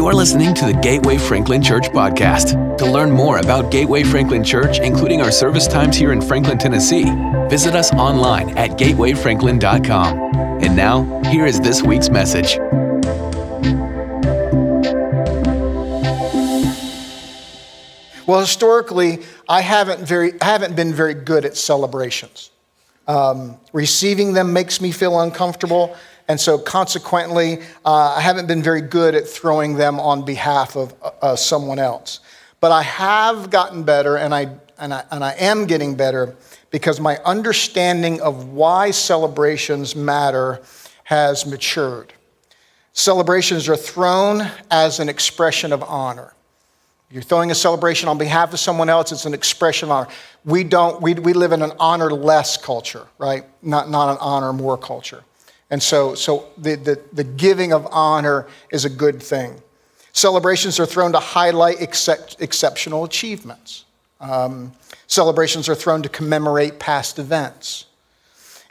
You're listening to the Gateway Franklin Church podcast. To learn more about Gateway Franklin Church, including our service times here in Franklin, Tennessee, visit us online at gatewayfranklin.com. And now, here is this week's message. Well, historically, I haven't, very, I haven't been very good at celebrations. Um, receiving them makes me feel uncomfortable, and so consequently, uh, I haven't been very good at throwing them on behalf of uh, someone else. But I have gotten better, and I, and, I, and I am getting better because my understanding of why celebrations matter has matured. Celebrations are thrown as an expression of honor. You're throwing a celebration on behalf of someone else, it's an expression of honor. We don't, we, we live in an honor less culture, right? Not, not an honor more culture. And so, so the, the, the giving of honor is a good thing. Celebrations are thrown to highlight except, exceptional achievements. Um, celebrations are thrown to commemorate past events.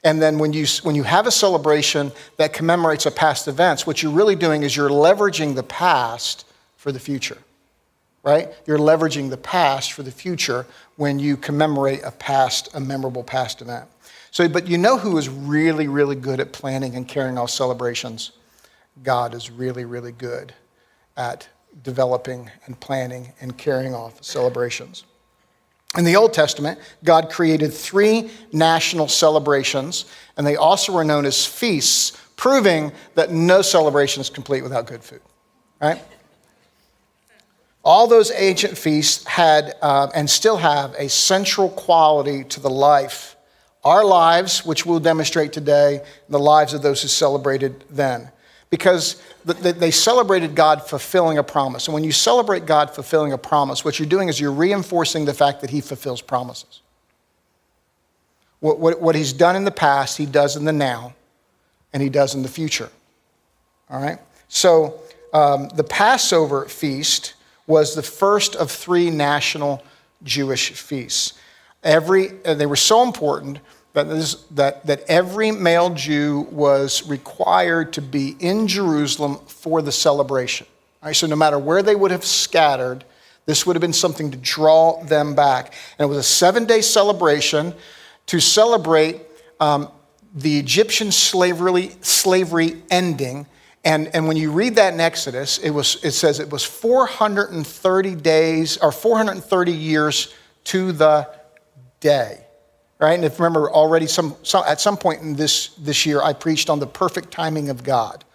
And then when you, when you have a celebration that commemorates a past event, what you're really doing is you're leveraging the past for the future right? You're leveraging the past for the future when you commemorate a past, a memorable past event. So, but you know who is really, really good at planning and carrying off celebrations? God is really, really good at developing and planning and carrying off celebrations. In the Old Testament, God created three national celebrations, and they also were known as feasts, proving that no celebration is complete without good food, right? All those ancient feasts had uh, and still have a central quality to the life, our lives, which we'll demonstrate today, the lives of those who celebrated then. Because they celebrated God fulfilling a promise. And when you celebrate God fulfilling a promise, what you're doing is you're reinforcing the fact that He fulfills promises. What, what, what He's done in the past, He does in the now, and He does in the future. All right? So um, the Passover feast was the first of three national Jewish feasts. Every, they were so important that, this, that, that every male Jew was required to be in Jerusalem for the celebration. Right, so no matter where they would have scattered, this would have been something to draw them back. And it was a seven day celebration to celebrate um, the Egyptian slavery, slavery ending and, and when you read that in Exodus, it, was, it says it was 430 days or 430 years to the day. Right? And if remember already some, some, at some point in this, this year, I preached on the perfect timing of God.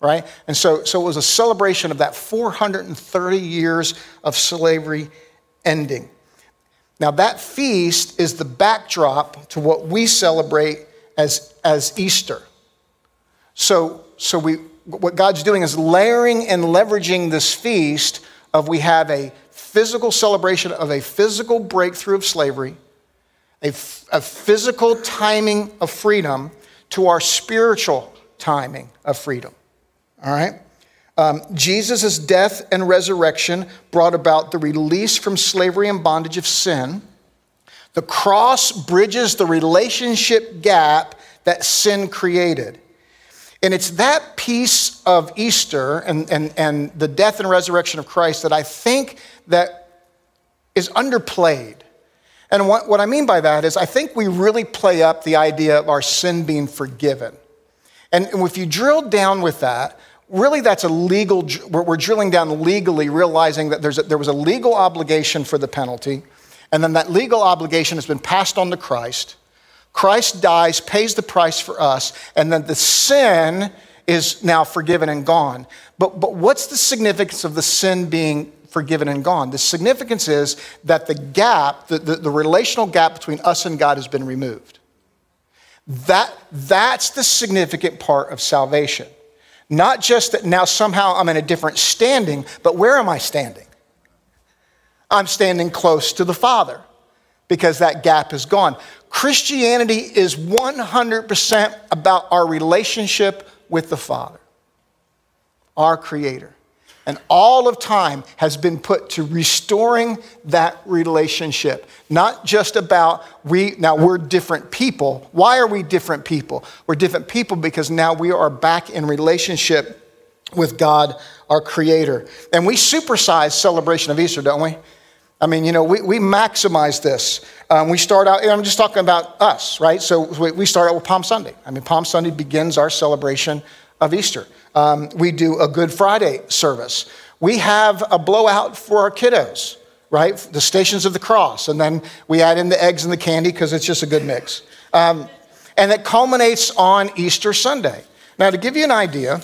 Right? And so, so it was a celebration of that 430 years of slavery ending. Now, that feast is the backdrop to what we celebrate as, as Easter. So, so we, what God's doing is layering and leveraging this feast of we have a physical celebration of a physical breakthrough of slavery, a, a physical timing of freedom to our spiritual timing of freedom. All right? Um, Jesus' death and resurrection brought about the release from slavery and bondage of sin. The cross bridges the relationship gap that sin created. And it's that piece of Easter and, and, and the death and resurrection of Christ that I think that is underplayed. And what, what I mean by that is I think we really play up the idea of our sin being forgiven. And if you drill down with that, really that's a legal, we're drilling down legally, realizing that a, there was a legal obligation for the penalty, and then that legal obligation has been passed on to Christ. Christ dies, pays the price for us, and then the sin is now forgiven and gone. But, but what's the significance of the sin being forgiven and gone? The significance is that the gap, the, the, the relational gap between us and God has been removed. That, that's the significant part of salvation. Not just that now somehow I'm in a different standing, but where am I standing? I'm standing close to the Father because that gap is gone. Christianity is 100% about our relationship with the Father, our Creator. And all of time has been put to restoring that relationship. Not just about we, now we're different people. Why are we different people? We're different people because now we are back in relationship with God, our Creator. And we supersize celebration of Easter, don't we? I mean, you know, we, we maximize this. Um, we start out, I'm just talking about us, right? So we, we start out with Palm Sunday. I mean, Palm Sunday begins our celebration of Easter. Um, we do a Good Friday service. We have a blowout for our kiddos, right? The Stations of the Cross. And then we add in the eggs and the candy because it's just a good mix. Um, and it culminates on Easter Sunday. Now, to give you an idea,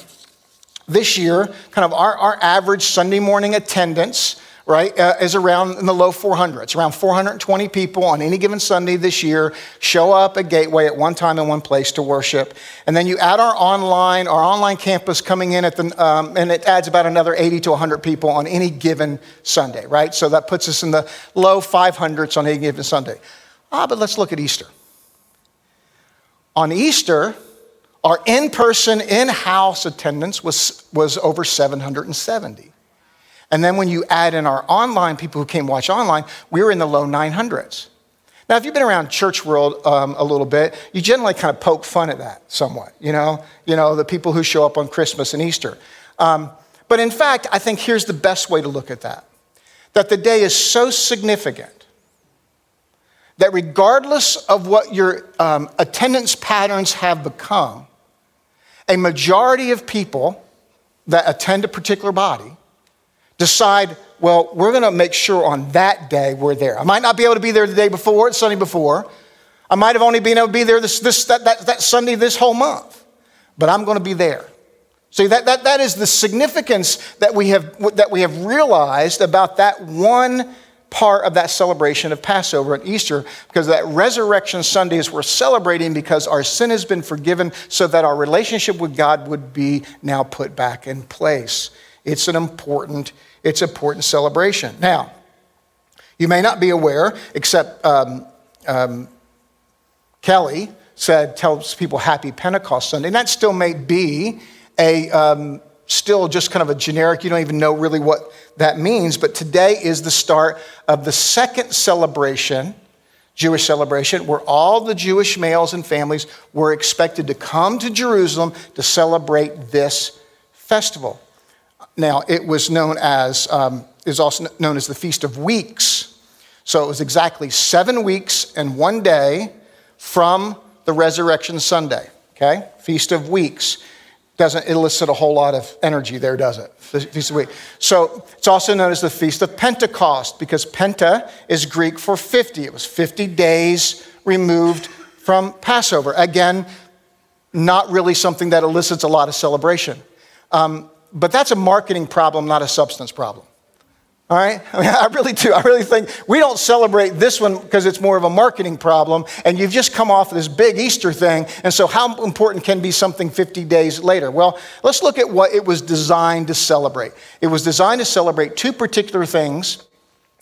this year, kind of our, our average Sunday morning attendance, right, uh, is around in the low 400s. Around 420 people on any given Sunday this year show up at Gateway at one time in one place to worship. And then you add our online, our online campus coming in at the, um, and it adds about another 80 to 100 people on any given Sunday, right? So that puts us in the low 500s on any given Sunday. Ah, but let's look at Easter. On Easter, our in person, in house attendance was, was over 770. And then when you add in our online people who came watch online, we were in the low 900s. Now, if you've been around church world um, a little bit, you generally kind of poke fun at that somewhat, you know, you know, the people who show up on Christmas and Easter. Um, but in fact, I think here's the best way to look at that that the day is so significant that regardless of what your um, attendance patterns have become, a majority of people that attend a particular body decide, well, we're going to make sure on that day we're there. I might not be able to be there the day before, it's Sunday before. I might have only been able to be there this, this, that, that, that Sunday this whole month, but I'm going to be there. See, that, that, that is the significance that we, have, that we have realized about that one part of that celebration of Passover and Easter because that resurrection Sunday is we're celebrating because our sin has been forgiven so that our relationship with God would be now put back in place. It's an important, it's important celebration. Now, you may not be aware, except um, um, Kelly said, tells people happy Pentecost Sunday. And that still may be a um, still just kind of a generic, you don't even know really what that means. But today is the start of the second celebration, Jewish celebration, where all the Jewish males and families were expected to come to Jerusalem to celebrate this festival. Now, it was known as, um, is also known as the Feast of Weeks. So it was exactly seven weeks and one day from the Resurrection Sunday, okay? Feast of Weeks doesn't elicit a whole lot of energy there, does it? Feast of Week. So it's also known as the Feast of Pentecost because Penta is Greek for 50. It was 50 days removed from Passover. Again, not really something that elicits a lot of celebration. Um, but that's a marketing problem, not a substance problem. All right? I, mean, I really do. I really think we don't celebrate this one because it's more of a marketing problem, and you've just come off this big Easter thing. And so, how important can be something 50 days later? Well, let's look at what it was designed to celebrate. It was designed to celebrate two particular things,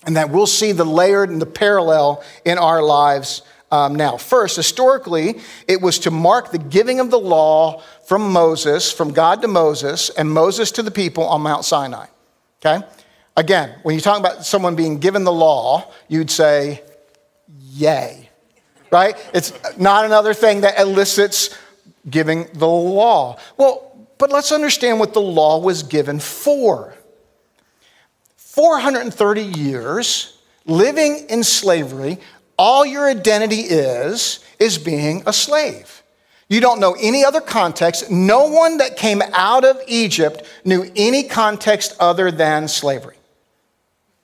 and that we'll see the layered and the parallel in our lives um, now. First, historically, it was to mark the giving of the law from Moses, from God to Moses, and Moses to the people on Mount Sinai. Okay? Again, when you talk about someone being given the law, you'd say, yay, right? It's not another thing that elicits giving the law. Well, but let's understand what the law was given for. 430 years living in slavery, all your identity is, is being a slave. You don't know any other context. No one that came out of Egypt knew any context other than slavery.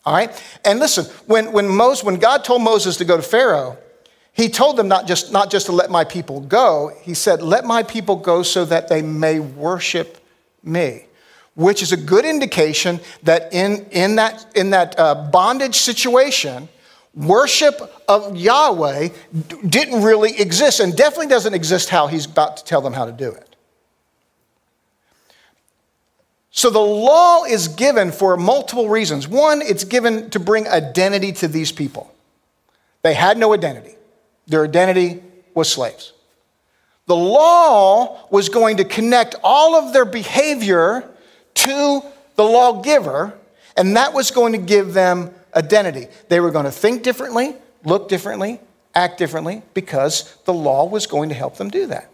All right? And listen, when, when, Moses, when God told Moses to go to Pharaoh, he told them not just, not just to let my people go, he said, Let my people go so that they may worship me, which is a good indication that in, in that, in that uh, bondage situation, worship of Yahweh didn't really exist and definitely doesn't exist how he's about to tell them how to do it. So the law is given for multiple reasons. One, it's given to bring identity to these people. They had no identity, their identity was slaves. The law was going to connect all of their behavior to the lawgiver, and that was going to give them identity. They were going to think differently, look differently, act differently, because the law was going to help them do that.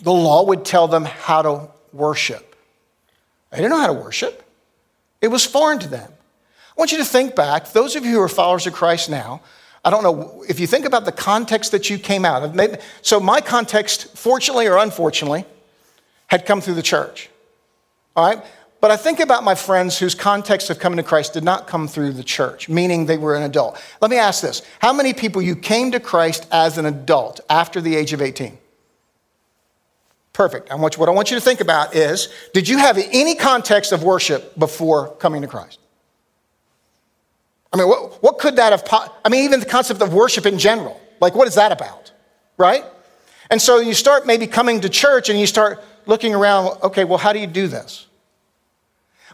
The law would tell them how to worship. They didn't know how to worship, it was foreign to them. I want you to think back, those of you who are followers of Christ now, I don't know if you think about the context that you came out of. Maybe, so, my context, fortunately or unfortunately, had come through the church. All right? But I think about my friends whose context of coming to Christ did not come through the church, meaning they were an adult. Let me ask this How many people you came to Christ as an adult after the age of 18? Perfect. And what I want you to think about is did you have any context of worship before coming to Christ? I mean, what, what could that have, I mean, even the concept of worship in general. Like, what is that about? Right? And so you start maybe coming to church and you start looking around, okay, well, how do you do this?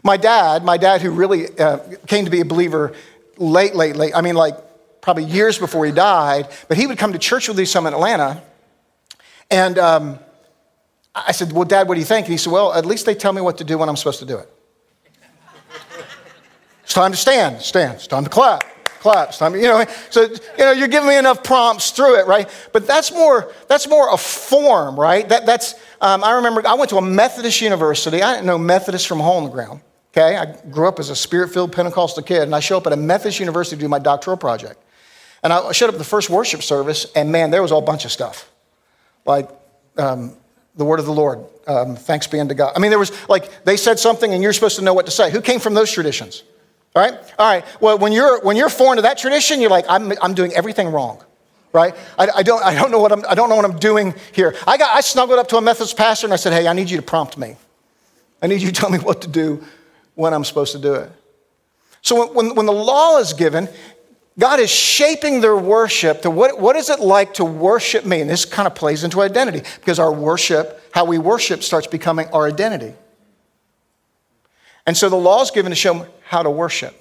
My dad, my dad who really uh, came to be a believer late, late, late, I mean, like probably years before he died, but he would come to church with me some in Atlanta. And um, I said, Well, Dad, what do you think? And he said, Well, at least they tell me what to do when I'm supposed to do it. it's time to stand, stand. It's time to clap, clap. I mean, you know. So, you know, you're giving me enough prompts through it, right? But that's more, that's more a form, right? That, that's, um, I remember I went to a Methodist university. I didn't know Methodist from hole in the ground. Okay, I grew up as a spirit filled Pentecostal kid, and I show up at a Methodist university to do my doctoral project. And I showed up at the first worship service, and man, there was a bunch of stuff. Like um, the word of the Lord, um, thanks be unto God. I mean, there was like, they said something, and you're supposed to know what to say. Who came from those traditions? All right? All right. Well, when you're, when you're foreign to that tradition, you're like, I'm, I'm doing everything wrong right? I, I, don't, I, don't know what I'm, I don't know what I'm doing here. I, got, I snuggled up to a Methodist pastor and I said, Hey, I need you to prompt me. I need you to tell me what to do when I'm supposed to do it. So when, when the law is given, God is shaping their worship to what, what is it like to worship me? And this kind of plays into identity because our worship, how we worship, starts becoming our identity. And so the law is given to show how to worship.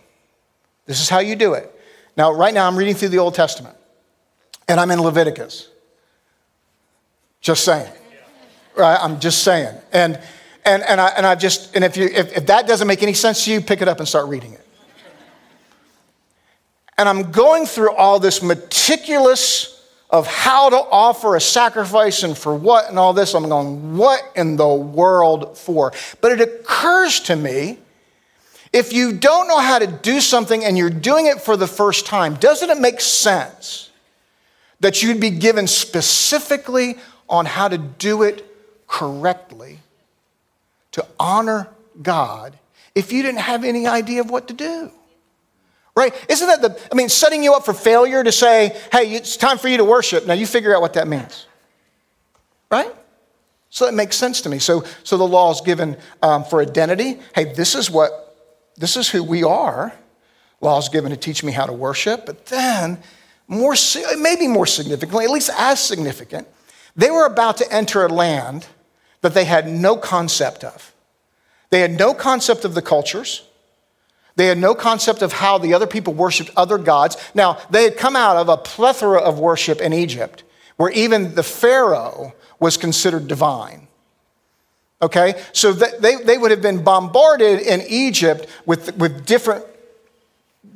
This is how you do it. Now, right now, I'm reading through the Old Testament and I'm in Leviticus. Just saying. Right? I'm just saying. And and, and, I, and I just, and if, you, if, if that doesn't make any sense to you, pick it up and start reading it. And I'm going through all this meticulous of how to offer a sacrifice and for what and all this. I'm going, what in the world for? But it occurs to me if you don't know how to do something and you're doing it for the first time, doesn't it make sense that you'd be given specifically on how to do it correctly to honor God if you didn't have any idea of what to do? Right? Isn't that the, I mean, setting you up for failure to say, hey, it's time for you to worship. Now you figure out what that means. Right? So that makes sense to me. So, so the law is given um, for identity. Hey, this is what, this is who we are. Law is given to teach me how to worship. But then, more, maybe more significantly, at least as significant, they were about to enter a land that they had no concept of. They had no concept of the cultures. They had no concept of how the other people worshiped other gods. Now, they had come out of a plethora of worship in Egypt, where even the Pharaoh was considered divine. Okay? So they, they would have been bombarded in Egypt with, with different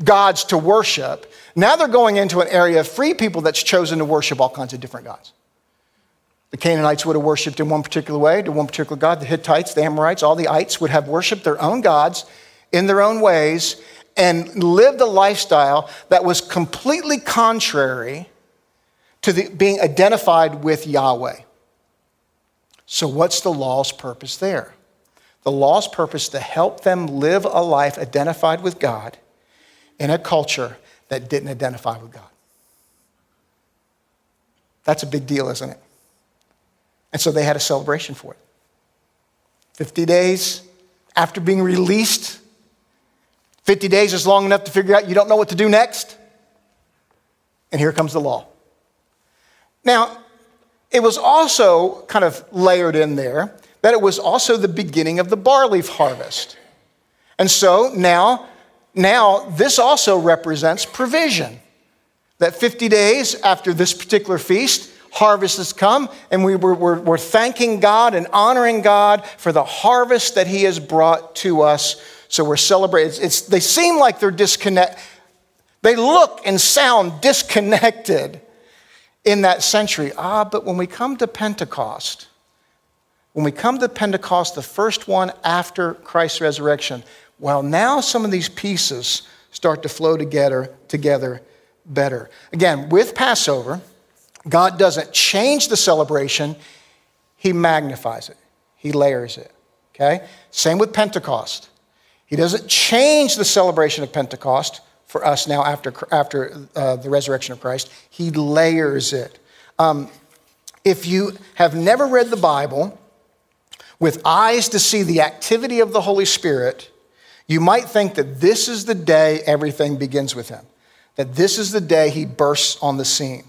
gods to worship. Now they're going into an area of free people that's chosen to worship all kinds of different gods. The Canaanites would have worshiped in one particular way, to one particular God. The Hittites, the Amorites, all the ites would have worshiped their own gods in their own ways and lived a lifestyle that was completely contrary to the, being identified with Yahweh. So, what's the law's purpose there? The law's purpose to help them live a life identified with God in a culture that didn't identify with God. That's a big deal, isn't it? And so they had a celebration for it. 50 days after being released, 50 days is long enough to figure out you don't know what to do next. And here comes the law. Now, it was also kind of layered in there that it was also the beginning of the barley harvest. And so now, now this also represents provision. That 50 days after this particular feast, harvest has come, and we were, we're, we're thanking God and honoring God for the harvest that He has brought to us. So we're celebrating. It's, it's, they seem like they're disconnected. They look and sound disconnected in that century. Ah, but when we come to Pentecost, when we come to Pentecost, the first one after Christ's resurrection, well, now some of these pieces start to flow together, together better. Again, with Passover, God doesn't change the celebration, He magnifies it, He layers it. Okay? Same with Pentecost. He doesn't change the celebration of Pentecost for us now after, after uh, the resurrection of Christ, He layers it. Um, if you have never read the Bible with eyes to see the activity of the Holy Spirit, you might think that this is the day everything begins with Him, that this is the day He bursts on the scene.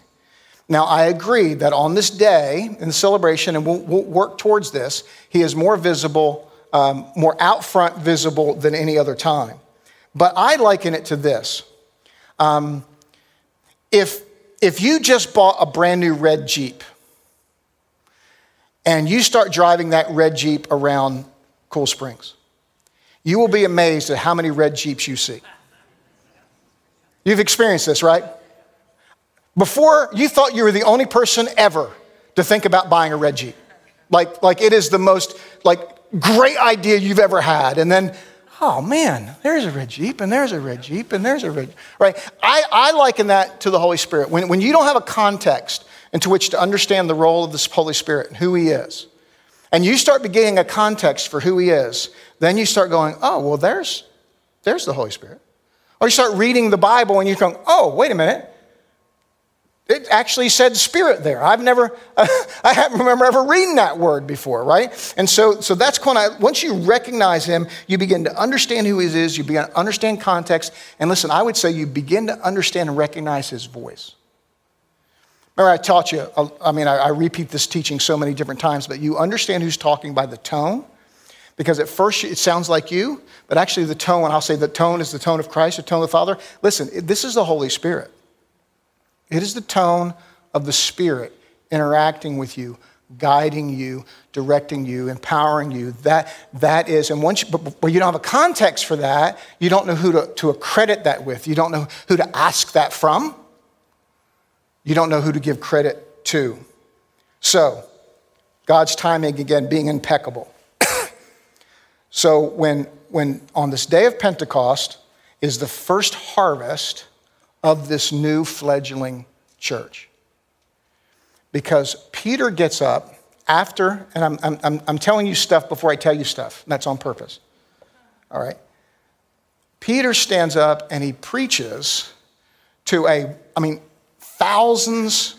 Now, I agree that on this day in the celebration, and we'll, we'll work towards this, He is more visible, um, more out front visible than any other time. But I liken it to this. Um, if, if you just bought a brand new red Jeep and you start driving that red Jeep around Cool Springs, you will be amazed at how many red Jeeps you see. You've experienced this, right? Before, you thought you were the only person ever to think about buying a red Jeep. Like, like it is the most like great idea you've ever had. And then, oh man, there's a red Jeep, and there's a red Jeep, and there's a red, right? I, I liken that to the Holy Spirit. When, when you don't have a context into which to understand the role of this Holy Spirit and who He is, and you start beginning a context for who He is, then you start going, oh, well, there's, there's the Holy Spirit. Or you start reading the Bible and you're going, oh, wait a minute. It actually said spirit there. I've never, I haven't remember ever reading that word before, right? And so, so that's when of, once you recognize him, you begin to understand who he is, you begin to understand context. And listen, I would say you begin to understand and recognize his voice. Remember, I taught you, uh, I mean, I, repeat this teaching so many different times, but you understand who's talking by the tone. Because at first it sounds like you, but actually the tone, I'll say the tone is the tone of Christ, the tone of the Father. Listen, this is the Holy Spirit. It is the tone of the Spirit interacting with you, guiding you, directing you, empowering you. That, that is, and once you, but, but you don't have a context for that, you don't know who to, to accredit that with. You don't know who to ask that from. You don't know who to give credit to. So, God's timing, again, being impeccable. so, when, when on this day of Pentecost is the first harvest, of this new fledgling church. Because Peter gets up after, and I'm, I'm, I'm telling you stuff before I tell you stuff. That's on purpose. All right? Peter stands up and he preaches to a, I mean, thousands.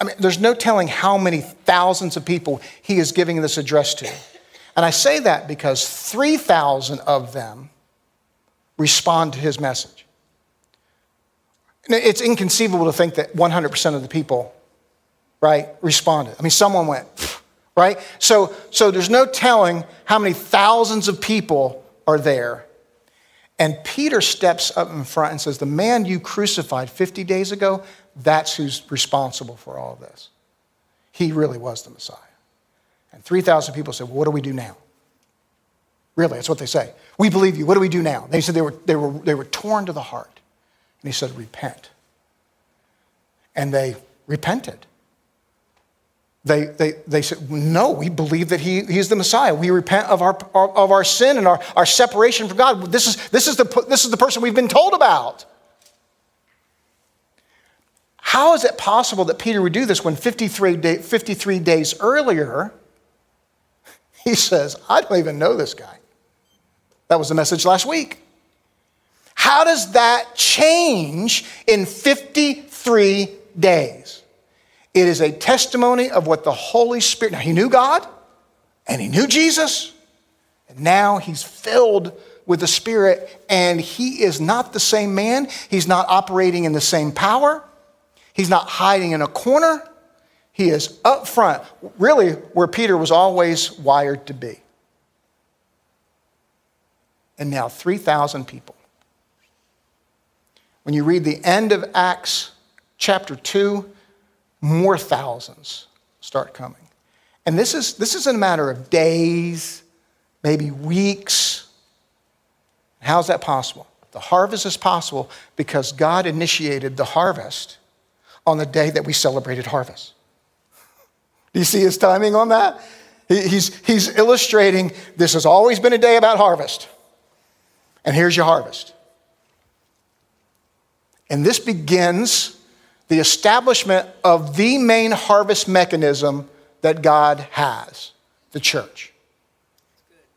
I mean, there's no telling how many thousands of people he is giving this address to. And I say that because 3,000 of them respond to his message. It's inconceivable to think that 100% of the people, right, responded. I mean, someone went, right? So, so there's no telling how many thousands of people are there. And Peter steps up in front and says, The man you crucified 50 days ago, that's who's responsible for all of this. He really was the Messiah. And 3,000 people said, Well, what do we do now? Really, that's what they say. We believe you. What do we do now? They said they were, they were, they were torn to the heart. And he said, Repent. And they repented. They, they, they said, No, we believe that he, he's the Messiah. We repent of our, of our sin and our, our separation from God. This is, this, is the, this is the person we've been told about. How is it possible that Peter would do this when 53, day, 53 days earlier, he says, I don't even know this guy? That was the message last week. How does that change in 53 days? It is a testimony of what the Holy Spirit, now he knew God and he knew Jesus, and now he's filled with the Spirit, and he is not the same man. He's not operating in the same power. He's not hiding in a corner. He is up front, really where Peter was always wired to be. And now 3,000 people when you read the end of Acts chapter 2, more thousands start coming. And this, is, this isn't a matter of days, maybe weeks. How's that possible? The harvest is possible because God initiated the harvest on the day that we celebrated harvest. Do you see his timing on that? He's, he's illustrating this has always been a day about harvest. And here's your harvest. And this begins the establishment of the main harvest mechanism that God has the church.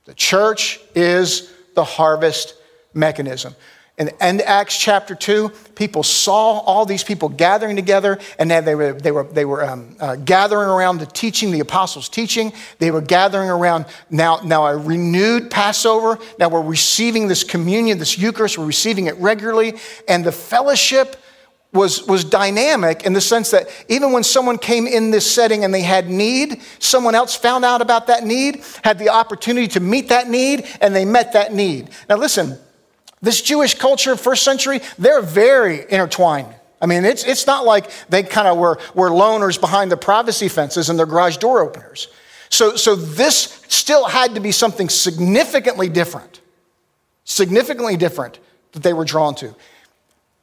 The church is the harvest mechanism. In end Acts chapter 2, people saw all these people gathering together, and they were, they were, they were um, uh, gathering around the teaching, the apostles' teaching. They were gathering around now, now a renewed Passover. Now we're receiving this communion, this Eucharist, we're receiving it regularly, and the fellowship was, was dynamic in the sense that even when someone came in this setting and they had need, someone else found out about that need, had the opportunity to meet that need, and they met that need. Now, listen, this Jewish culture, first century, they're very intertwined. I mean, it's, it's not like they kind of were, were loners behind the privacy fences and their garage door openers. So, so this still had to be something significantly different, significantly different that they were drawn to.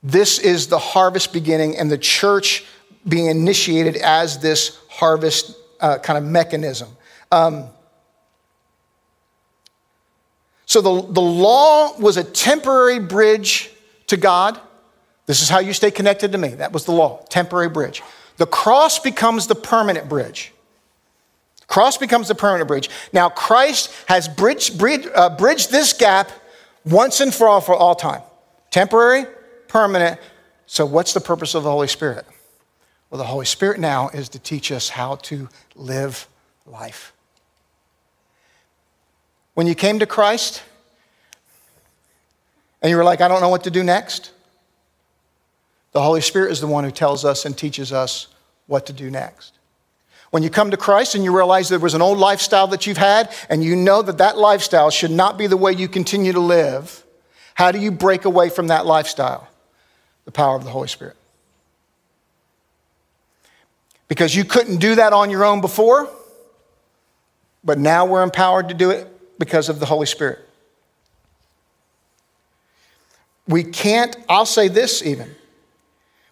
This is the harvest beginning and the church being initiated as this harvest uh, kind of mechanism. Um, so the, the law was a temporary bridge to God. This is how you stay connected to me. That was the law, temporary bridge. The cross becomes the permanent bridge. Cross becomes the permanent bridge. Now, Christ has bridged, bridged, uh, bridged this gap once and for all for all time. Temporary, permanent. So, what's the purpose of the Holy Spirit? Well, the Holy Spirit now is to teach us how to live life. When you came to Christ and you were like, I don't know what to do next, the Holy Spirit is the one who tells us and teaches us what to do next. When you come to Christ and you realize there was an old lifestyle that you've had and you know that that lifestyle should not be the way you continue to live, how do you break away from that lifestyle? the power of the Holy Spirit. Because you couldn't do that on your own before, but now we're empowered to do it because of the Holy Spirit. We can't, I'll say this even,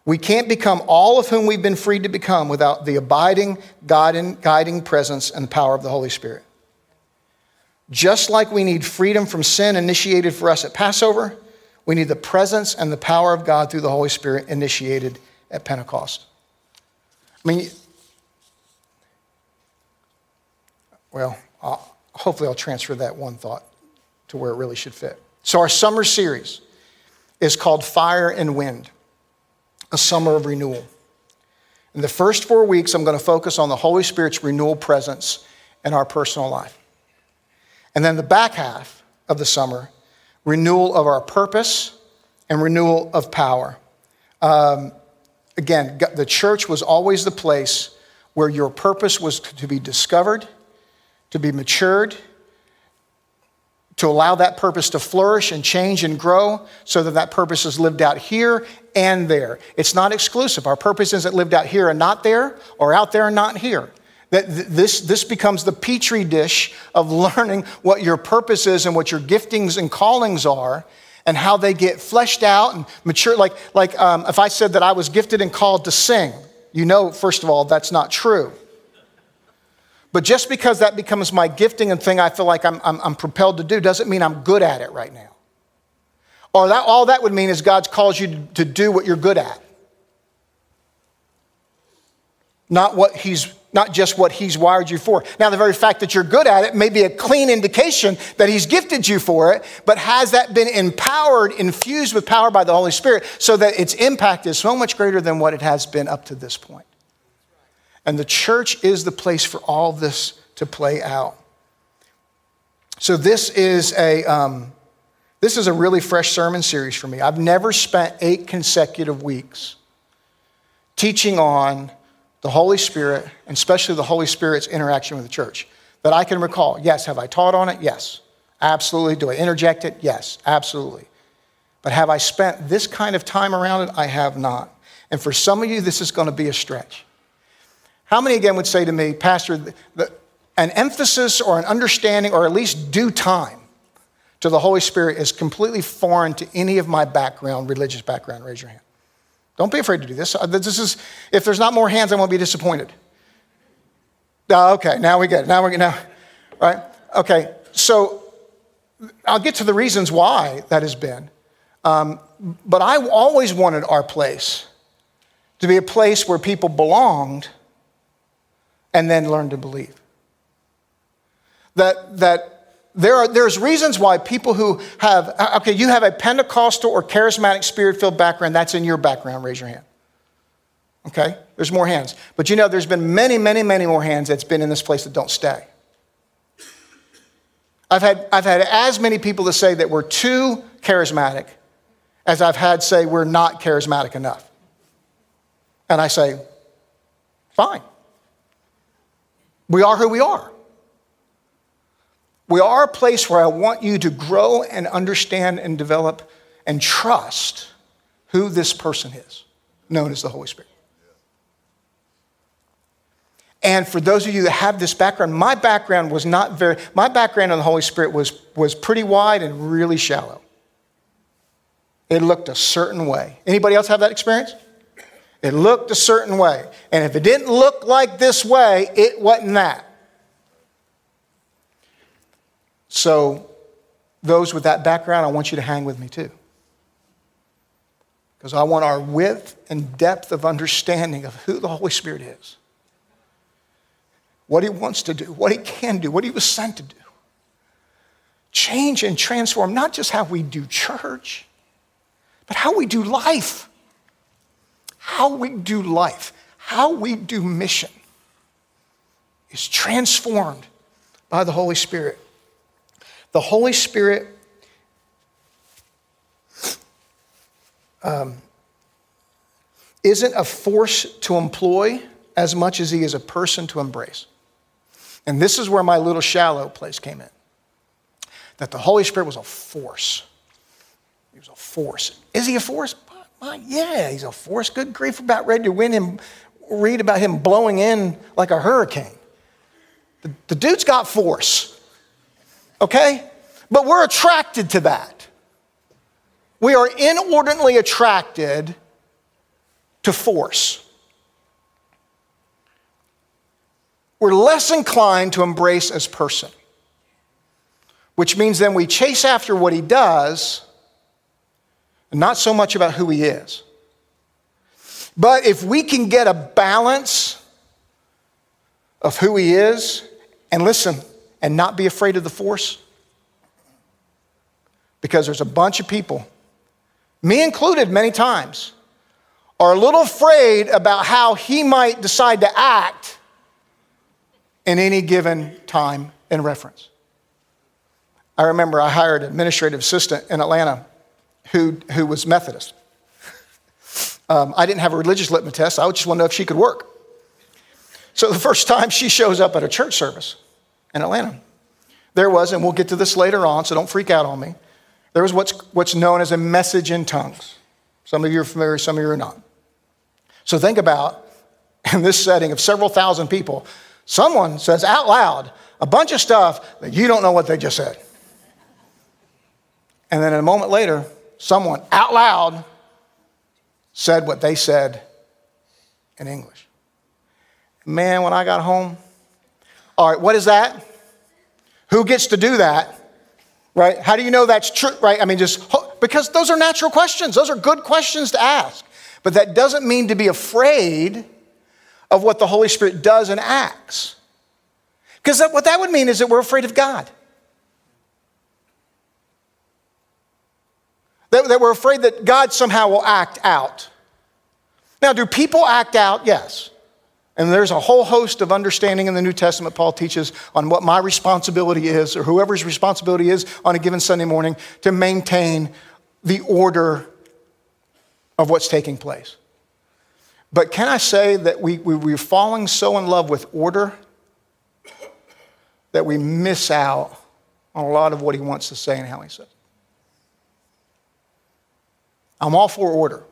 we can't become all of whom we've been freed to become without the abiding, guiding, guiding presence and the power of the Holy Spirit. Just like we need freedom from sin initiated for us at Passover, we need the presence and the power of God through the Holy Spirit initiated at Pentecost. I mean, well, I'll, hopefully I'll transfer that one thought to where it really should fit. So, our summer series is called Fire and Wind, a summer of renewal. In the first four weeks, I'm going to focus on the Holy Spirit's renewal presence in our personal life. And then the back half of the summer renewal of our purpose, and renewal of power. Um, again, the church was always the place where your purpose was to be discovered, to be matured, to allow that purpose to flourish and change and grow so that that purpose is lived out here and there. It's not exclusive. Our purpose isn't lived out here and not there, or out there and not here. That this, this becomes the petri dish of learning what your purpose is and what your giftings and callings are and how they get fleshed out and mature. Like, like um, if I said that I was gifted and called to sing, you know, first of all, that's not true. But just because that becomes my gifting and thing I feel like I'm, I'm, I'm propelled to do doesn't mean I'm good at it right now. Or that, all that would mean is God's calls you to, do what you're good at, not what He's not just what He's wired you for. Now, the very fact that you're good at it may be a clean indication that He's gifted you for it, but has that been empowered, infused with power by the Holy Spirit so that its impact is so much greater than what it has been up to this point? And the church is the place for all this to play out. So, this is a. Um, this is a really fresh sermon series for me. I've never spent eight consecutive weeks teaching on the Holy Spirit, and especially the Holy Spirit's interaction with the church. That I can recall. Yes. Have I taught on it? Yes. Absolutely. Do I interject it? Yes. Absolutely. But have I spent this kind of time around it? I have not. And for some of you, this is going to be a stretch. How many again would say to me, Pastor, the, an emphasis or an understanding or at least due time to the Holy Spirit is completely foreign to any of my background, religious background? Raise your hand. Don't be afraid to do this. Uh, this is, if there's not more hands, I won't be disappointed. Uh, okay, now we get. Now we're now, right? Okay, so I'll get to the reasons why that has been. Um, but I always wanted our place to be a place where people belonged and then learn to believe. That, that there are, there's reasons why people who have, uh, okay, you have a Pentecostal or charismatic spirit filled background, that's in your background, raise your hand. Okay? There's more hands. But you know, there's been many, many, many more hands that's been in this place that don't stay. I've had, I've had as many people to say that we're too charismatic as I've had say we're not charismatic enough. And I say, fine. We are who we are. We are a place where I want you to grow and understand and develop and trust who this person is, known as the Holy Spirit. And for those of you that have this background, my background was not very, my background on the Holy Spirit was, was pretty wide and really shallow. It looked a certain way. Anybody else have that experience? It looked a certain way. And if it didn't look like this way, it wasn't that. So, those with that background, I want you to hang with me too. Because I want our width and depth of understanding of who the Holy Spirit is what he wants to do, what he can do, what he was sent to do. Change and transform not just how we do church, but how we do life. How we do life, how we do mission is transformed by the Holy Spirit. The Holy Spirit um, isn't a force to employ as much as he is a person to embrace. And this is where my little shallow place came in. That the Holy Spirit was a force. He was a force. Is he a force? Yeah, he's a force. Good grief, about ready to win him, read about him blowing in like a hurricane. The, the dude's got force, okay? But we're attracted to that. We are inordinately attracted to force. we're less inclined to embrace as person, which means then we chase after what he does not so much about who he is. But if we can get a balance of who he is, and listen, and not be afraid of the force, because there's a bunch of people, me included many times, are a little afraid about how he might decide to act in any given time and reference. I remember I hired an administrative assistant in Atlanta who, who was Methodist. Um, I didn't have a religious litmus test. I just wanted to know if she could work. So the first time she shows up at a church service in Atlanta, there was, and we'll get to this later on, so don't freak out on me. There was what's, what's known as a message in tongues. Some of you are familiar, some of you are not. So think about, in this setting of several thousand people, Someone says out loud a bunch of stuff that you don't know what they just said. And then a moment later, someone out loud said what they said in English. Man, when I got home, all right, what is that? Who gets to do that? Right? How do you know that's true? Right? I mean, just because those are natural questions. Those are good questions to ask. But that doesn't mean to be afraid of what the Holy Spirit does and acts. Because what that would mean is that we're afraid of God. That, that we're afraid that God somehow will act out. Now, do people act out? Yes. And there's a whole host of understanding in the New Testament Paul teaches on what my responsibility is, or whoever's responsibility is on a given Sunday morning to maintain the order of what's taking place. But can I say that we, we, we're falling so in love with order that we miss out on a lot of what he wants to say and how he says it. I'm all for order.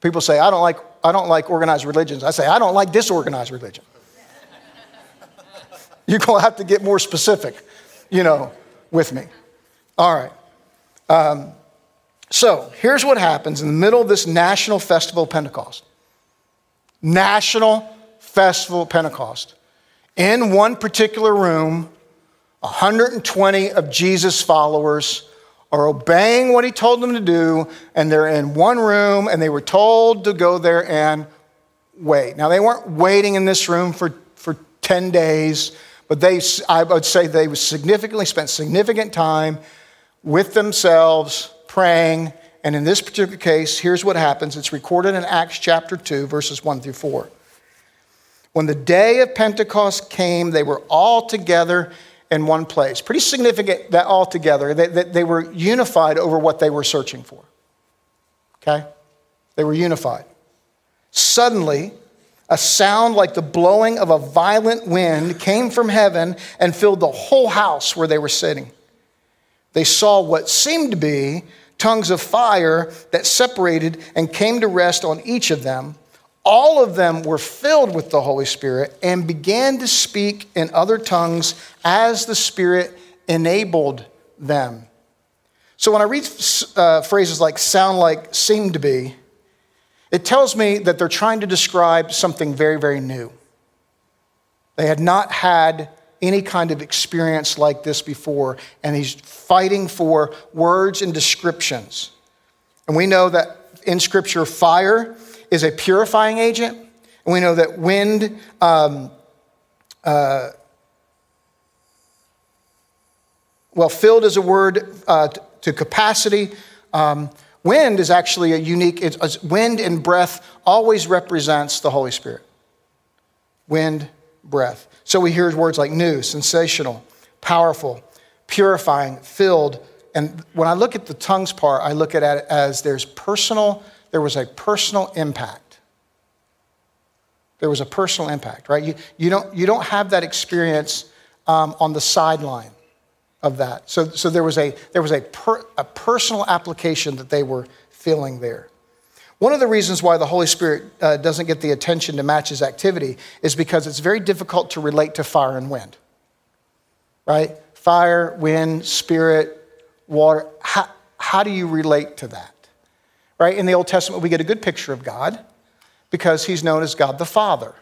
People say, I don't like, I don't like organized religions. I say, I don't like disorganized religion. You're going to have to get more specific, you know, with me. All right. Um, so here's what happens in the middle of this national festival of Pentecost. National Festival of Pentecost. In one particular room, 120 of Jesus' followers are obeying what he told them to do, and they're in one room, and they were told to go there and wait. Now, they weren't waiting in this room for, for 10 days, but they, I would say they significantly spent significant time with themselves praying. And in this particular case, here's what happens it's recorded in Acts chapter 2, verses 1 through 4. When the day of Pentecost came, they were all together in one place. Pretty significant that all together, they, they, they were unified over what they were searching for. Okay? They were unified. Suddenly, a sound like the blowing of a violent wind came from heaven and filled the whole house where they were sitting. They saw what seemed to be tongues of fire that separated and came to rest on each of them. All of them were filled with the Holy Spirit and began to speak in other tongues as the Spirit enabled them. So when I read uh, phrases like sound like, seem to be, it tells me that they're trying to describe something very, very new. They had not had any kind of experience like this before, and he's fighting for words and descriptions. And we know that in Scripture, fire is a purifying agent, and we know that wind. Um, uh, well, filled is a word uh, to capacity. Um, Wind is actually a unique, it's, wind and breath always represents the Holy Spirit. Wind, breath. So we hear words like new, sensational, powerful, purifying, filled. And when I look at the tongues part, I look at it as there's personal, there was a personal impact. There was a personal impact, right? You, you, don't, you don't have that experience um, on the sideline of that. So, so there was, a, there was a, per, a personal application that they were feeling there. One of the reasons why the Holy Spirit uh, doesn't get the attention to match his activity is because it's very difficult to relate to fire and wind. Right? Fire, wind, spirit, water. How, how do you relate to that? Right? In the Old Testament, we get a good picture of God because he's known as God the Father.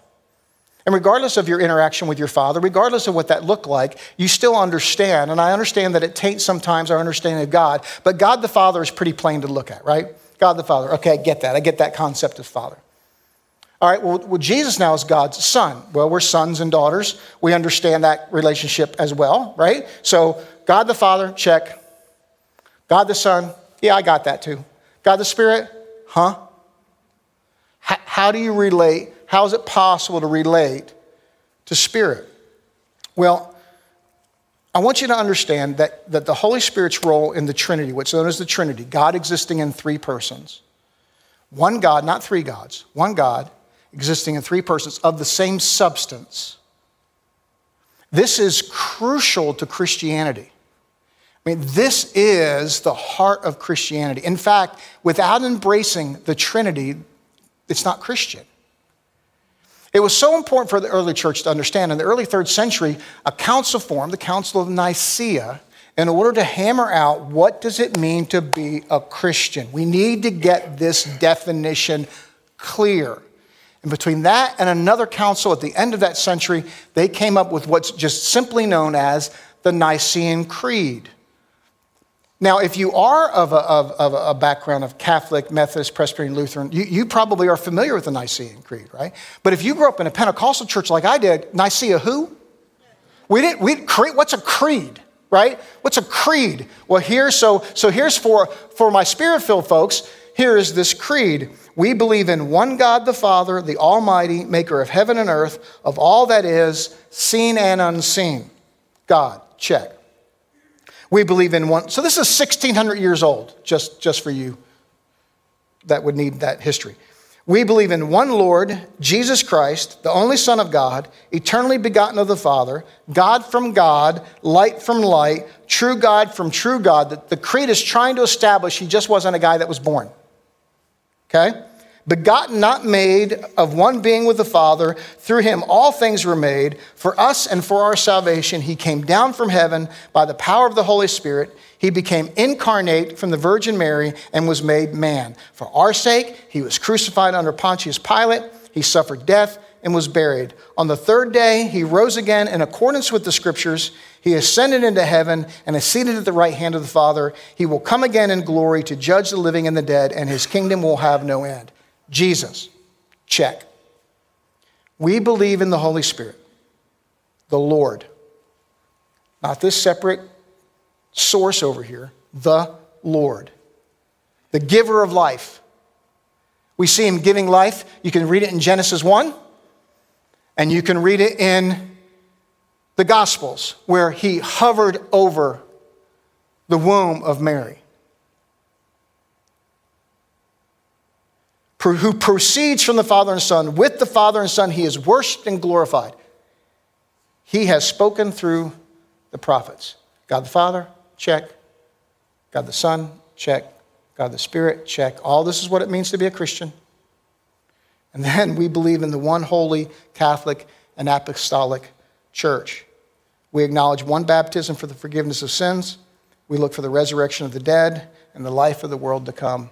And regardless of your interaction with your father, regardless of what that looked like, you still understand. And I understand that it taints sometimes our understanding of God, but God the Father is pretty plain to look at, right? God the Father. Okay, I get that. I get that concept of Father. All right, well, well, Jesus now is God's son. Well, we're sons and daughters. We understand that relationship as well, right? So, God the Father, check. God the Son, yeah, I got that too. God the Spirit, huh? H- how do you relate how is it possible to relate to Spirit? Well, I want you to understand that, that the Holy Spirit's role in the Trinity, what's known as the Trinity, God existing in three persons, one God, not three gods, one God existing in three persons of the same substance. This is crucial to Christianity. I mean, this is the heart of Christianity. In fact, without embracing the Trinity, it's not Christian. It was so important for the early church to understand. In the early third century, a council formed, the Council of Nicaea, in order to hammer out what does it mean to be a Christian. We need to get this definition clear. And between that and another council at the end of that century, they came up with what's just simply known as the Nicene Creed. Now, if you are of a, of, of a, background of Catholic, Methodist, Presbyterian, Lutheran, you, you, probably are familiar with the Nicene Creed, right? But if you grew up in a Pentecostal church like I did, Nicaea who? We didn't, we creed, what's a creed, right? What's a creed? Well, here, so, so here's for, for my spirit-filled folks, here is this creed. We believe in one God the Father, the Almighty, maker of heaven and earth, of all that is, seen and unseen. God, check. We believe in one. So this is 1600 years old, just, just for you that would need that history. We believe in one Lord, Jesus Christ, the only Son of God, eternally begotten of the Father, God from God, light from light, true God from true God. That the creed is trying to establish he just wasn't a guy that was born. Okay? Begotten, not made, of one being with the Father. Through him all things were made. For us and for our salvation, he came down from heaven by the power of the Holy Spirit. He became incarnate from the Virgin Mary and was made man. For our sake, he was crucified under Pontius Pilate. He suffered death and was buried. On the third day, he rose again in accordance with the scriptures. He ascended into heaven and is seated at the right hand of the Father. He will come again in glory to judge the living and the dead, and his kingdom will have no end. Jesus, check. We believe in the Holy Spirit, the Lord, not this separate source over here, the Lord, the giver of life. We see him giving life. You can read it in Genesis 1, and you can read it in the Gospels, where he hovered over the womb of Mary. Who proceeds from the Father and Son. With the Father and Son, he is worshiped and glorified. He has spoken through the prophets. God the Father, check. God the Son, check. God the Spirit, check. All this is what it means to be a Christian. And then we believe in the one holy, Catholic, and apostolic church. We acknowledge one baptism for the forgiveness of sins. We look for the resurrection of the dead and the life of the world to come.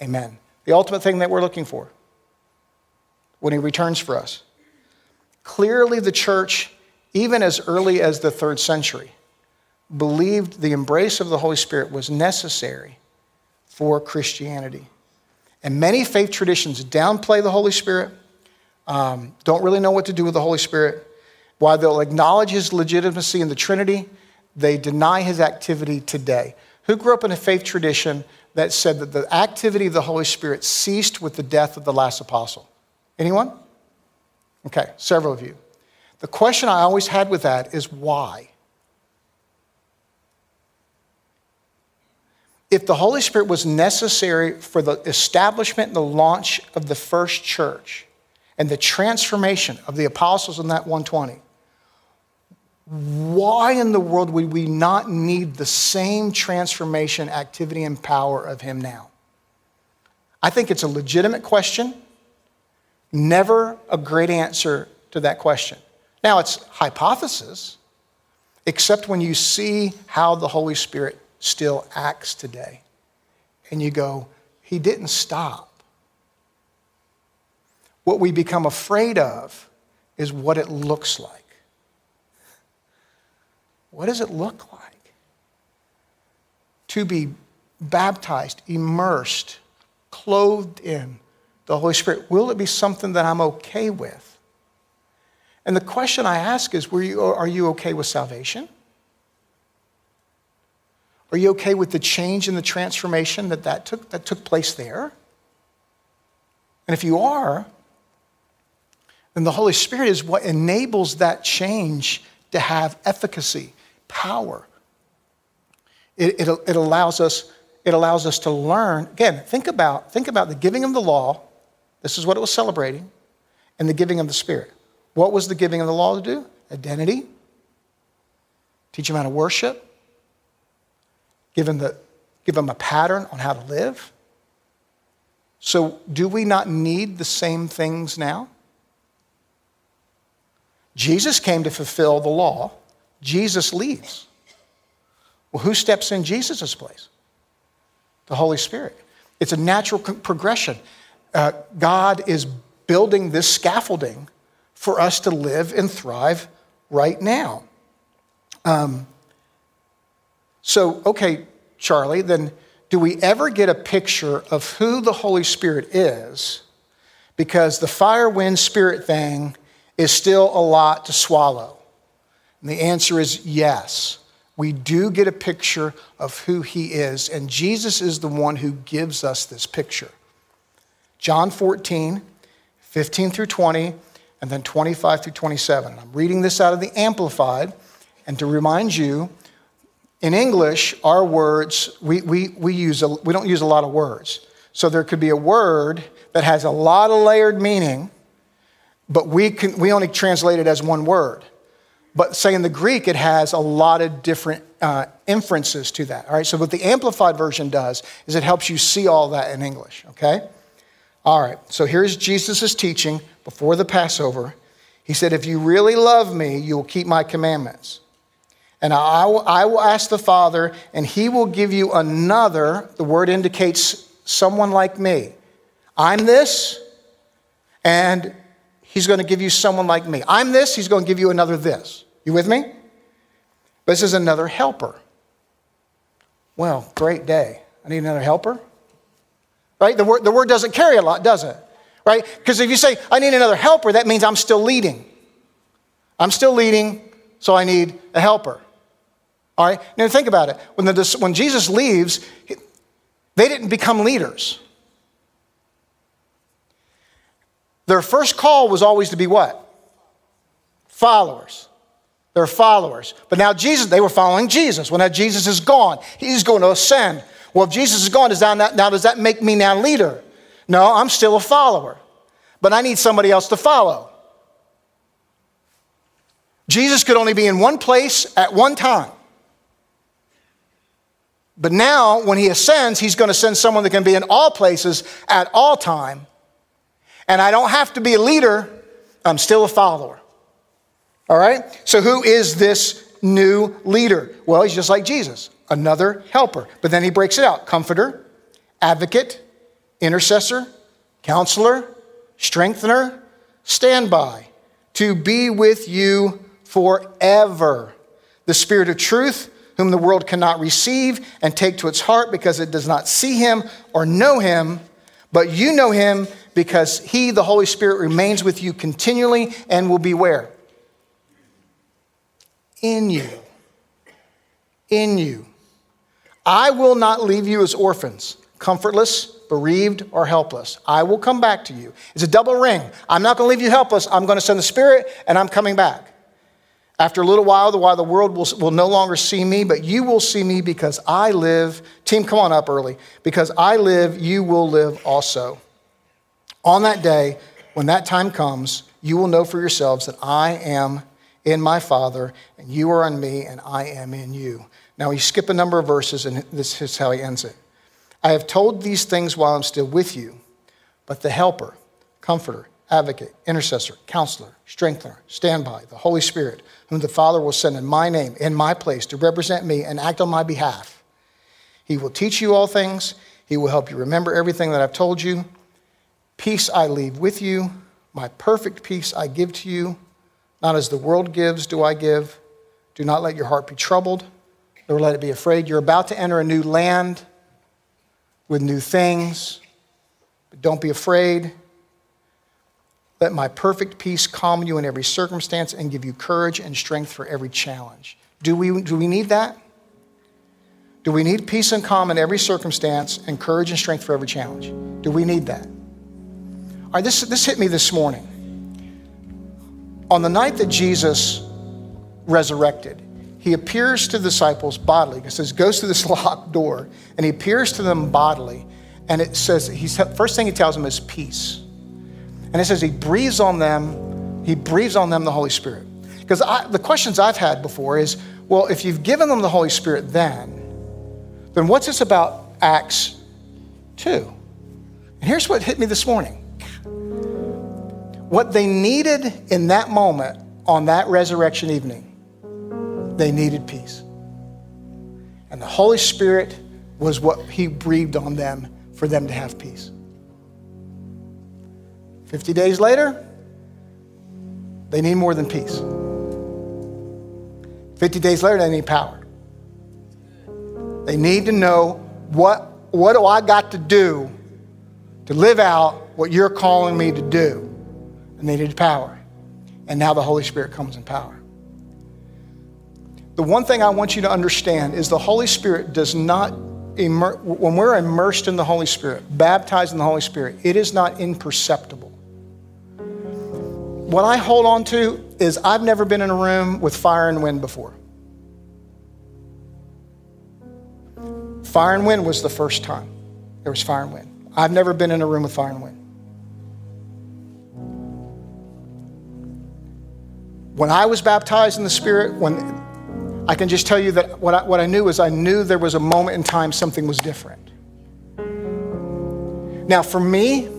Amen. The ultimate thing that we're looking for when he returns for us. Clearly, the church even as early as the third century, believed the embrace of the Holy Spirit was necessary for Christianity. And many faith traditions downplay the Holy Spirit, um, don't really know what to do with the Holy Spirit. While they'll acknowledge his legitimacy in the Trinity, they deny his activity today. Who grew up in a faith tradition that said that the activity of the Holy Spirit ceased with the death of the last apostle? Anyone? Okay, several of you. The question I always had with that is why? If the Holy Spirit was necessary for the establishment and the launch of the first church and the transformation of the apostles in that 120, why in the world would we not need the same transformation, activity, and power of Him now? I think it's a legitimate question, never a great answer to that question. Now, it's hypothesis, except when you see how the Holy Spirit still acts today. And you go, He didn't stop. What we become afraid of is what it looks like. What does it look like? To be baptized, immersed, clothed in the Holy Spirit. Will it be something that I'm okay with? And the question I ask is you, Are you okay with salvation? Are you okay with the change and the transformation that, that, took, that took place there? And if you are, then the Holy Spirit is what enables that change to have efficacy, power. It, it, it, allows us, it allows us to learn. Again, think about, think about the giving of the law. This is what it was celebrating, and the giving of the Spirit. What was the giving of the law to do? Identity. Teach them how to worship. Give them, the, give them a pattern on how to live. So, do we not need the same things now? Jesus came to fulfill the law. Jesus leaves. Well, who steps in Jesus' place? The Holy Spirit. It's a natural progression. Uh, God is building this scaffolding for us to live and thrive right now. Um, so, okay, Charlie, then do we ever get a picture of who the Holy Spirit is? Because the fire, wind, spirit thing is still a lot to swallow. And the answer is yes. We do get a picture of who he is, and Jesus is the one who gives us this picture. John 14, 15 through 20 and then 25 through 27. I'm reading this out of the Amplified, and to remind you, in English, our words, we, we, we, use a, we don't use a lot of words. So there could be a word that has a lot of layered meaning, but we, can, we only translate it as one word. But say in the Greek, it has a lot of different uh, inferences to that. All right, so what the Amplified version does is it helps you see all that in English, okay? All right, so here's Jesus' teaching before the Passover. He said, If you really love me, you will keep my commandments. And I will, I will ask the Father, and he will give you another. The word indicates someone like me. I'm this, and he's going to give you someone like me. I'm this, he's going to give you another this. You with me? This is another helper. Well, great day. I need another helper. Right? The word, the word doesn't carry a lot, does it? Right? Because if you say, I need another helper, that means I'm still leading. I'm still leading, so I need a helper. All right? Now think about it. When, the, when Jesus leaves, they didn't become leaders. Their first call was always to be what? Followers. They're followers. But now Jesus, they were following Jesus. Well, now Jesus is gone. He's going to ascend. Well, if Jesus is gone, does that, now does that make me now leader? No, I'm still a follower. But I need somebody else to follow. Jesus could only be in one place at one time. But now, when he ascends, he's going to send someone that can be in all places at all time. And I don't have to be a leader, I'm still a follower. All right? So, who is this new leader? Well, he's just like Jesus, another helper. But then he breaks it out comforter, advocate, intercessor, counselor, strengthener, standby, to be with you forever. The Spirit of truth, whom the world cannot receive and take to its heart because it does not see him or know him, but you know him because he, the Holy Spirit, remains with you continually and will be where? in you. In you. I will not leave you as orphans, comfortless, bereaved, or helpless. I will come back to you. It's a double ring. I'm not going to leave you helpless. I'm going to send the Spirit, and I'm coming back. After a little while, the while the world will, will no longer see me, but you will see me because I live. Team, come on up early. Because I live, you will live also. On that day, when that time comes, you will know for yourselves that I am in my Father, and you are in me, and I am in you. Now, you skip a number of verses, and this is how he ends it. I have told these things while I'm still with you, but the Helper, Comforter, Advocate, Intercessor, Counselor, Strengthener, Standby, the Holy Spirit, whom the Father will send in my name, in my place, to represent me and act on my behalf. He will teach you all things. He will help you remember everything that I've told you. Peace I leave with you. My perfect peace I give to you. Not as the world gives, do I give. Do not let your heart be troubled, nor let it be afraid. You're about to enter a new land with new things, but don't be afraid. Let my perfect peace calm you in every circumstance and give you courage and strength for every challenge. Do we, do we need that? Do we need peace and calm in every circumstance and courage and strength for every challenge? Do we need that? All right, this, this hit me this morning. On the night that Jesus resurrected, he appears to the disciples bodily. It says, goes through this locked door, and he appears to them bodily. And it says, he's, first thing he tells them is peace. And it says he breathes on them, he breathes on them the Holy Spirit. Because the questions I've had before is, well, if you've given them the Holy Spirit then, then what's this about Acts 2? And here's what hit me this morning. What they needed in that moment on that resurrection evening, they needed peace. And the Holy Spirit was what He breathed on them for them to have peace. 50 days later, they need more than peace. 50 days later, they need power. They need to know what, what do I got to do to live out what you're calling me to do and they needed power. And now the Holy Spirit comes in power. The one thing I want you to understand is the Holy Spirit does not, immer- when we're immersed in the Holy Spirit, baptized in the Holy Spirit, it is not imperceptible. What I hold on to is I've never been in a room with fire and wind before. Fire and wind was the first time there was fire and wind. I've never been in a room with fire and wind. When I was baptized in the Spirit, when I can just tell you that what I, what I knew is I knew there was a moment in time something was different. Now, for me,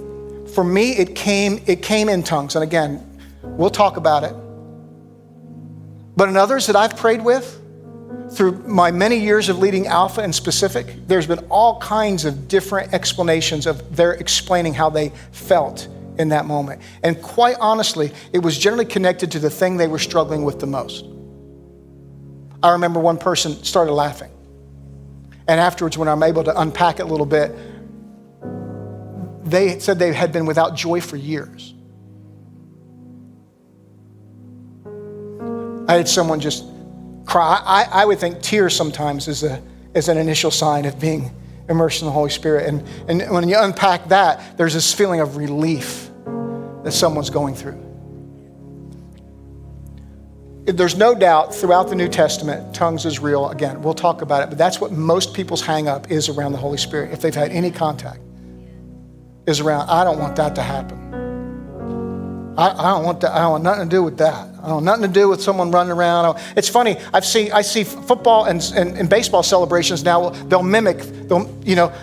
for me, it came, it came in tongues. And again, we'll talk about it. But in others that I've prayed with, through my many years of leading Alpha and Specific, there's been all kinds of different explanations of their explaining how they felt in that moment. And quite honestly, it was generally connected to the thing they were struggling with the most. I remember one person started laughing. And afterwards, when I'm able to unpack it a little bit, they said they had been without joy for years. I had someone just cry. I, I would think tears sometimes is, a, is an initial sign of being immersed in the Holy Spirit. And, and when you unpack that, there's this feeling of relief that someone's going through. There's no doubt throughout the New Testament, tongues is real. Again, we'll talk about it, but that's what most people's hang up is around the Holy Spirit, if they've had any contact, is around, I don't want that to happen. I, I, don't want that. I don't want nothing to do with that. I don't want nothing to do with someone running around. It's funny. I've seen I see football and, and, and baseball celebrations now. They'll mimic. They'll you know.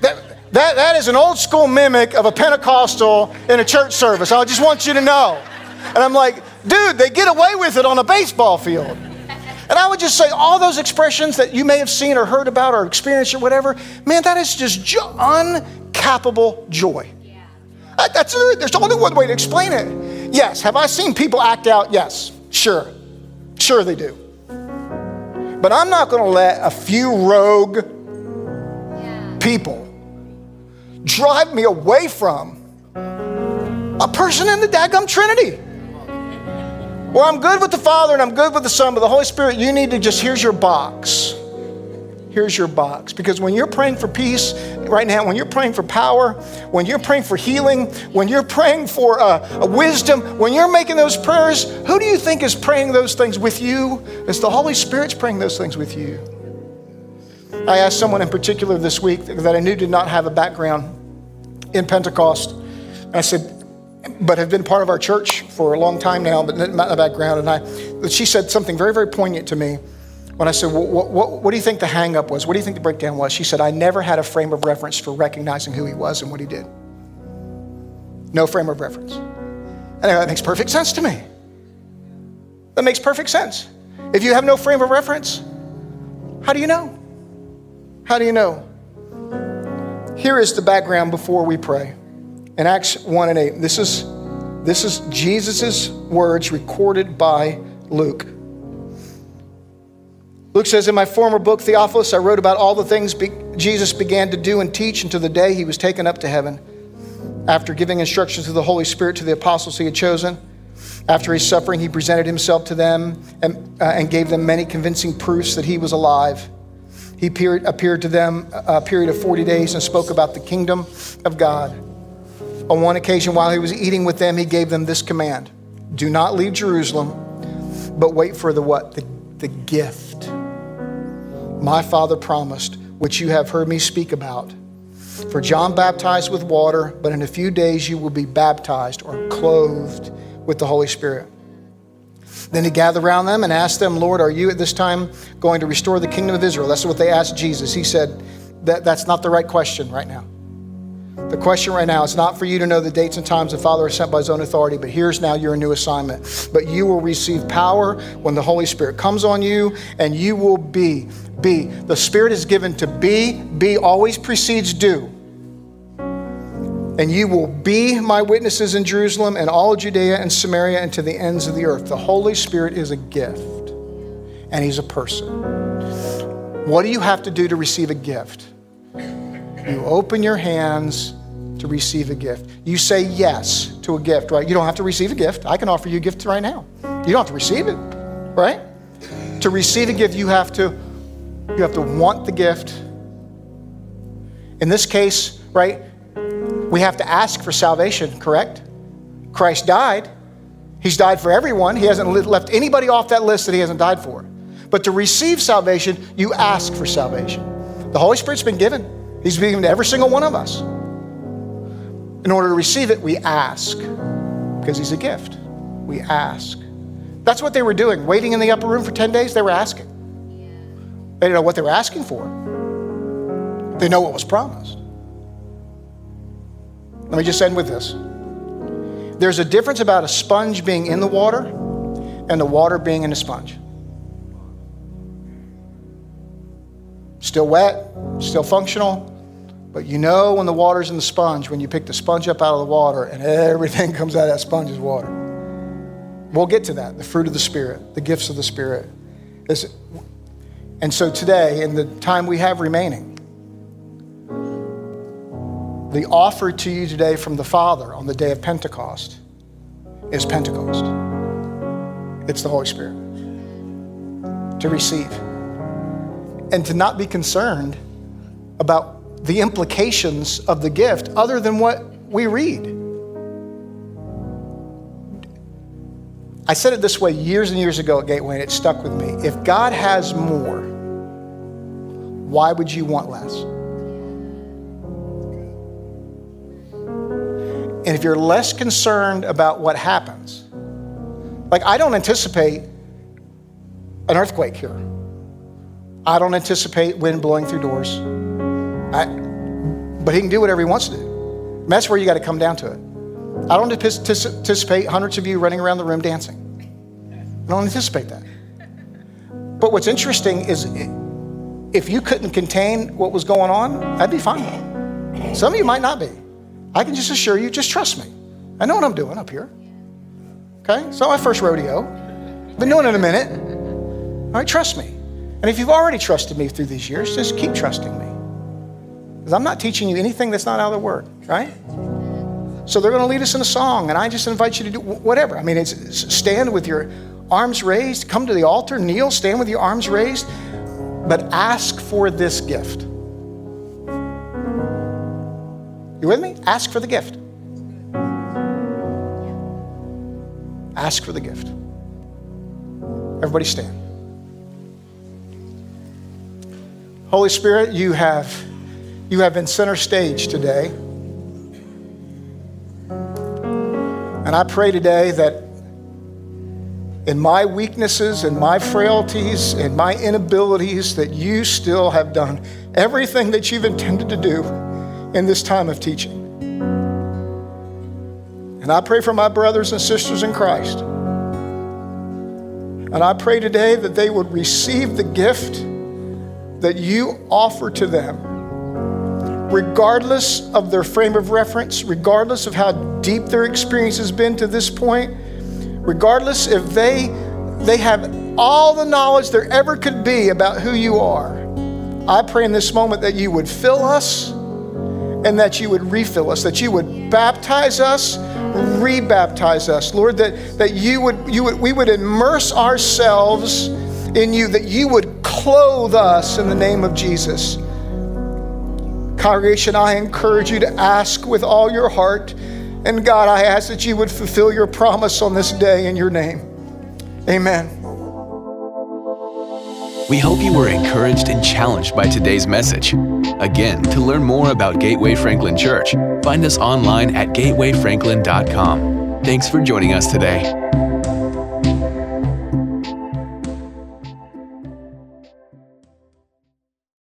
That, that, that is an old school mimic of a Pentecostal in a church service. I just want you to know. And I'm like, dude, they get away with it on a baseball field. And I would just say, all those expressions that you may have seen or heard about or experienced or whatever, man, that is just uncappable joy. Uh, that's, there's only one way to explain it. Yes. Have I seen people act out? Yes. Sure. Sure they do. But I'm not going to let a few rogue people drive me away from a person in the daggum Trinity. Well, I'm good with the Father and I'm good with the Son, but the Holy Spirit, you need to just, here's your box here's your box. Because when you're praying for peace right now, when you're praying for power, when you're praying for healing, when you're praying for uh, wisdom, when you're making those prayers, who do you think is praying those things with you? It's the Holy Spirit's praying those things with you. I asked someone in particular this week that I knew did not have a background in Pentecost. I said, but have been part of our church for a long time now, but not a background. And I, she said something very, very poignant to me when I said, what, what, what, do you think the hangup was? What do you think the breakdown was? She said, I never had a frame of reference for recognizing who he was and what he did. No frame of reference. And that makes perfect sense to me. That makes perfect sense. If you have no frame of reference, how do you know? How do you know? Here is the background before we pray. In Acts 1 and 8, this is, this is Jesus' words recorded by Luke. Luke says, In my former book, Theophilus, I wrote about all the things be- Jesus began to do and teach until the day he was taken up to heaven. After giving instructions to the Holy Spirit to the apostles he had chosen, after his suffering, he presented himself to them and, uh, and gave them many convincing proofs that he was alive. He appeared, appeared to them a period of 40 days and spoke about the kingdom of God. On one occasion, while he was eating with them, he gave them this command Do not leave Jerusalem, but wait for the what? The, the gift my Father promised, which you have heard me speak about. For John baptized with water, but in a few days you will be baptized or clothed with the Holy Spirit. Then he gathered around them and asked them, Lord, are you at this time going to restore the kingdom of Israel? That's what they asked Jesus. He said, that, That's not the right question right now. The question right now is not for you to know the dates and times the Father has sent by his own authority, but here's now your new assignment. But you will receive power when the Holy Spirit comes on you, and you will be be. The Spirit is given to be. Be always precedes do. And you will be my witnesses in Jerusalem and all Judea and Samaria and to the ends of the earth. The Holy Spirit is a gift, and He's a person. What do you have to do to receive a gift? You open your hands to receive a gift. You say yes to a gift, right? You don't have to receive a gift. I can offer you a gift right now. You don't have to receive it, right? To receive a gift, you have to you have to want the gift. In this case, right, we have to ask for salvation, correct? Christ died. He's died for everyone. He hasn't left anybody off that list that he hasn't died for. But to receive salvation, you ask for salvation. The Holy Spirit's been given, He's given to every single one of us. In order to receive it, we ask because He's a gift. We ask. That's what they were doing, waiting in the upper room for 10 days. They were asking. They didn't know what they were asking for. They know what was promised. Let me just end with this. There's a difference about a sponge being in the water and the water being in a sponge. Still wet, still functional, But you know when the water's in the sponge, when you pick the sponge up out of the water and everything comes out of that sponge is water. We'll get to that, the fruit of the Spirit, the gifts of the Spirit. And so today, in the time we have remaining, the offer to you today from the Father on the day of Pentecost is Pentecost. It's the Holy Spirit to receive and to not be concerned about the implications of the gift other than what we read. I said it this way years and years ago at Gateway, and it stuck with me. If God has more, why would you want less? And if you're less concerned about what happens, like I don't anticipate an earthquake here. I don't anticipate wind blowing through doors. I, but he can do whatever he wants to do. And that's where you got to come down to it. I don't anticipate hundreds of you running around the room dancing. I don't anticipate that. But what's interesting is if you couldn't contain what was going on, I'd be fine. Some of you might not be. I can just assure you, just trust me. I know what I'm doing up here. Okay? It's not my first rodeo. Been doing it a minute. All right, trust me. And if you've already trusted me through these years, just keep trusting me. Because I'm not teaching you anything that's not out of the Word, right? So they're going to lead us in a song, and I just invite you to do whatever. I mean, it's stand with your arms raised, come to the altar, kneel, stand with your arms raised, but ask for this gift. You with me? Ask for the gift. Ask for the gift. Everybody stand. Holy Spirit, you have, you have been center stage today. And I pray today that in my weaknesses and my frailties and my inabilities, that you still have done everything that you've intended to do in this time of teaching. And I pray for my brothers and sisters in Christ. And I pray today that they would receive the gift that you offer to them, regardless of their frame of reference, regardless of how deep their experience has been to this point, regardless if they, they have all the knowledge there ever could be about who you are. I pray in this moment that you would fill us and that you would refill us, that you would baptize us, rebaptize us. Lord, that, that you would, you would, we would immerse ourselves in you, that you would clothe us in the name of Jesus. Congregation, I encourage you to ask with all your heart. And God, I ask that you would fulfill your promise on this day in your name. Amen. We hope you were encouraged and challenged by today's message. Again, to learn more about Gateway Franklin Church, find us online at gatewayfranklin.com. Thanks for joining us today.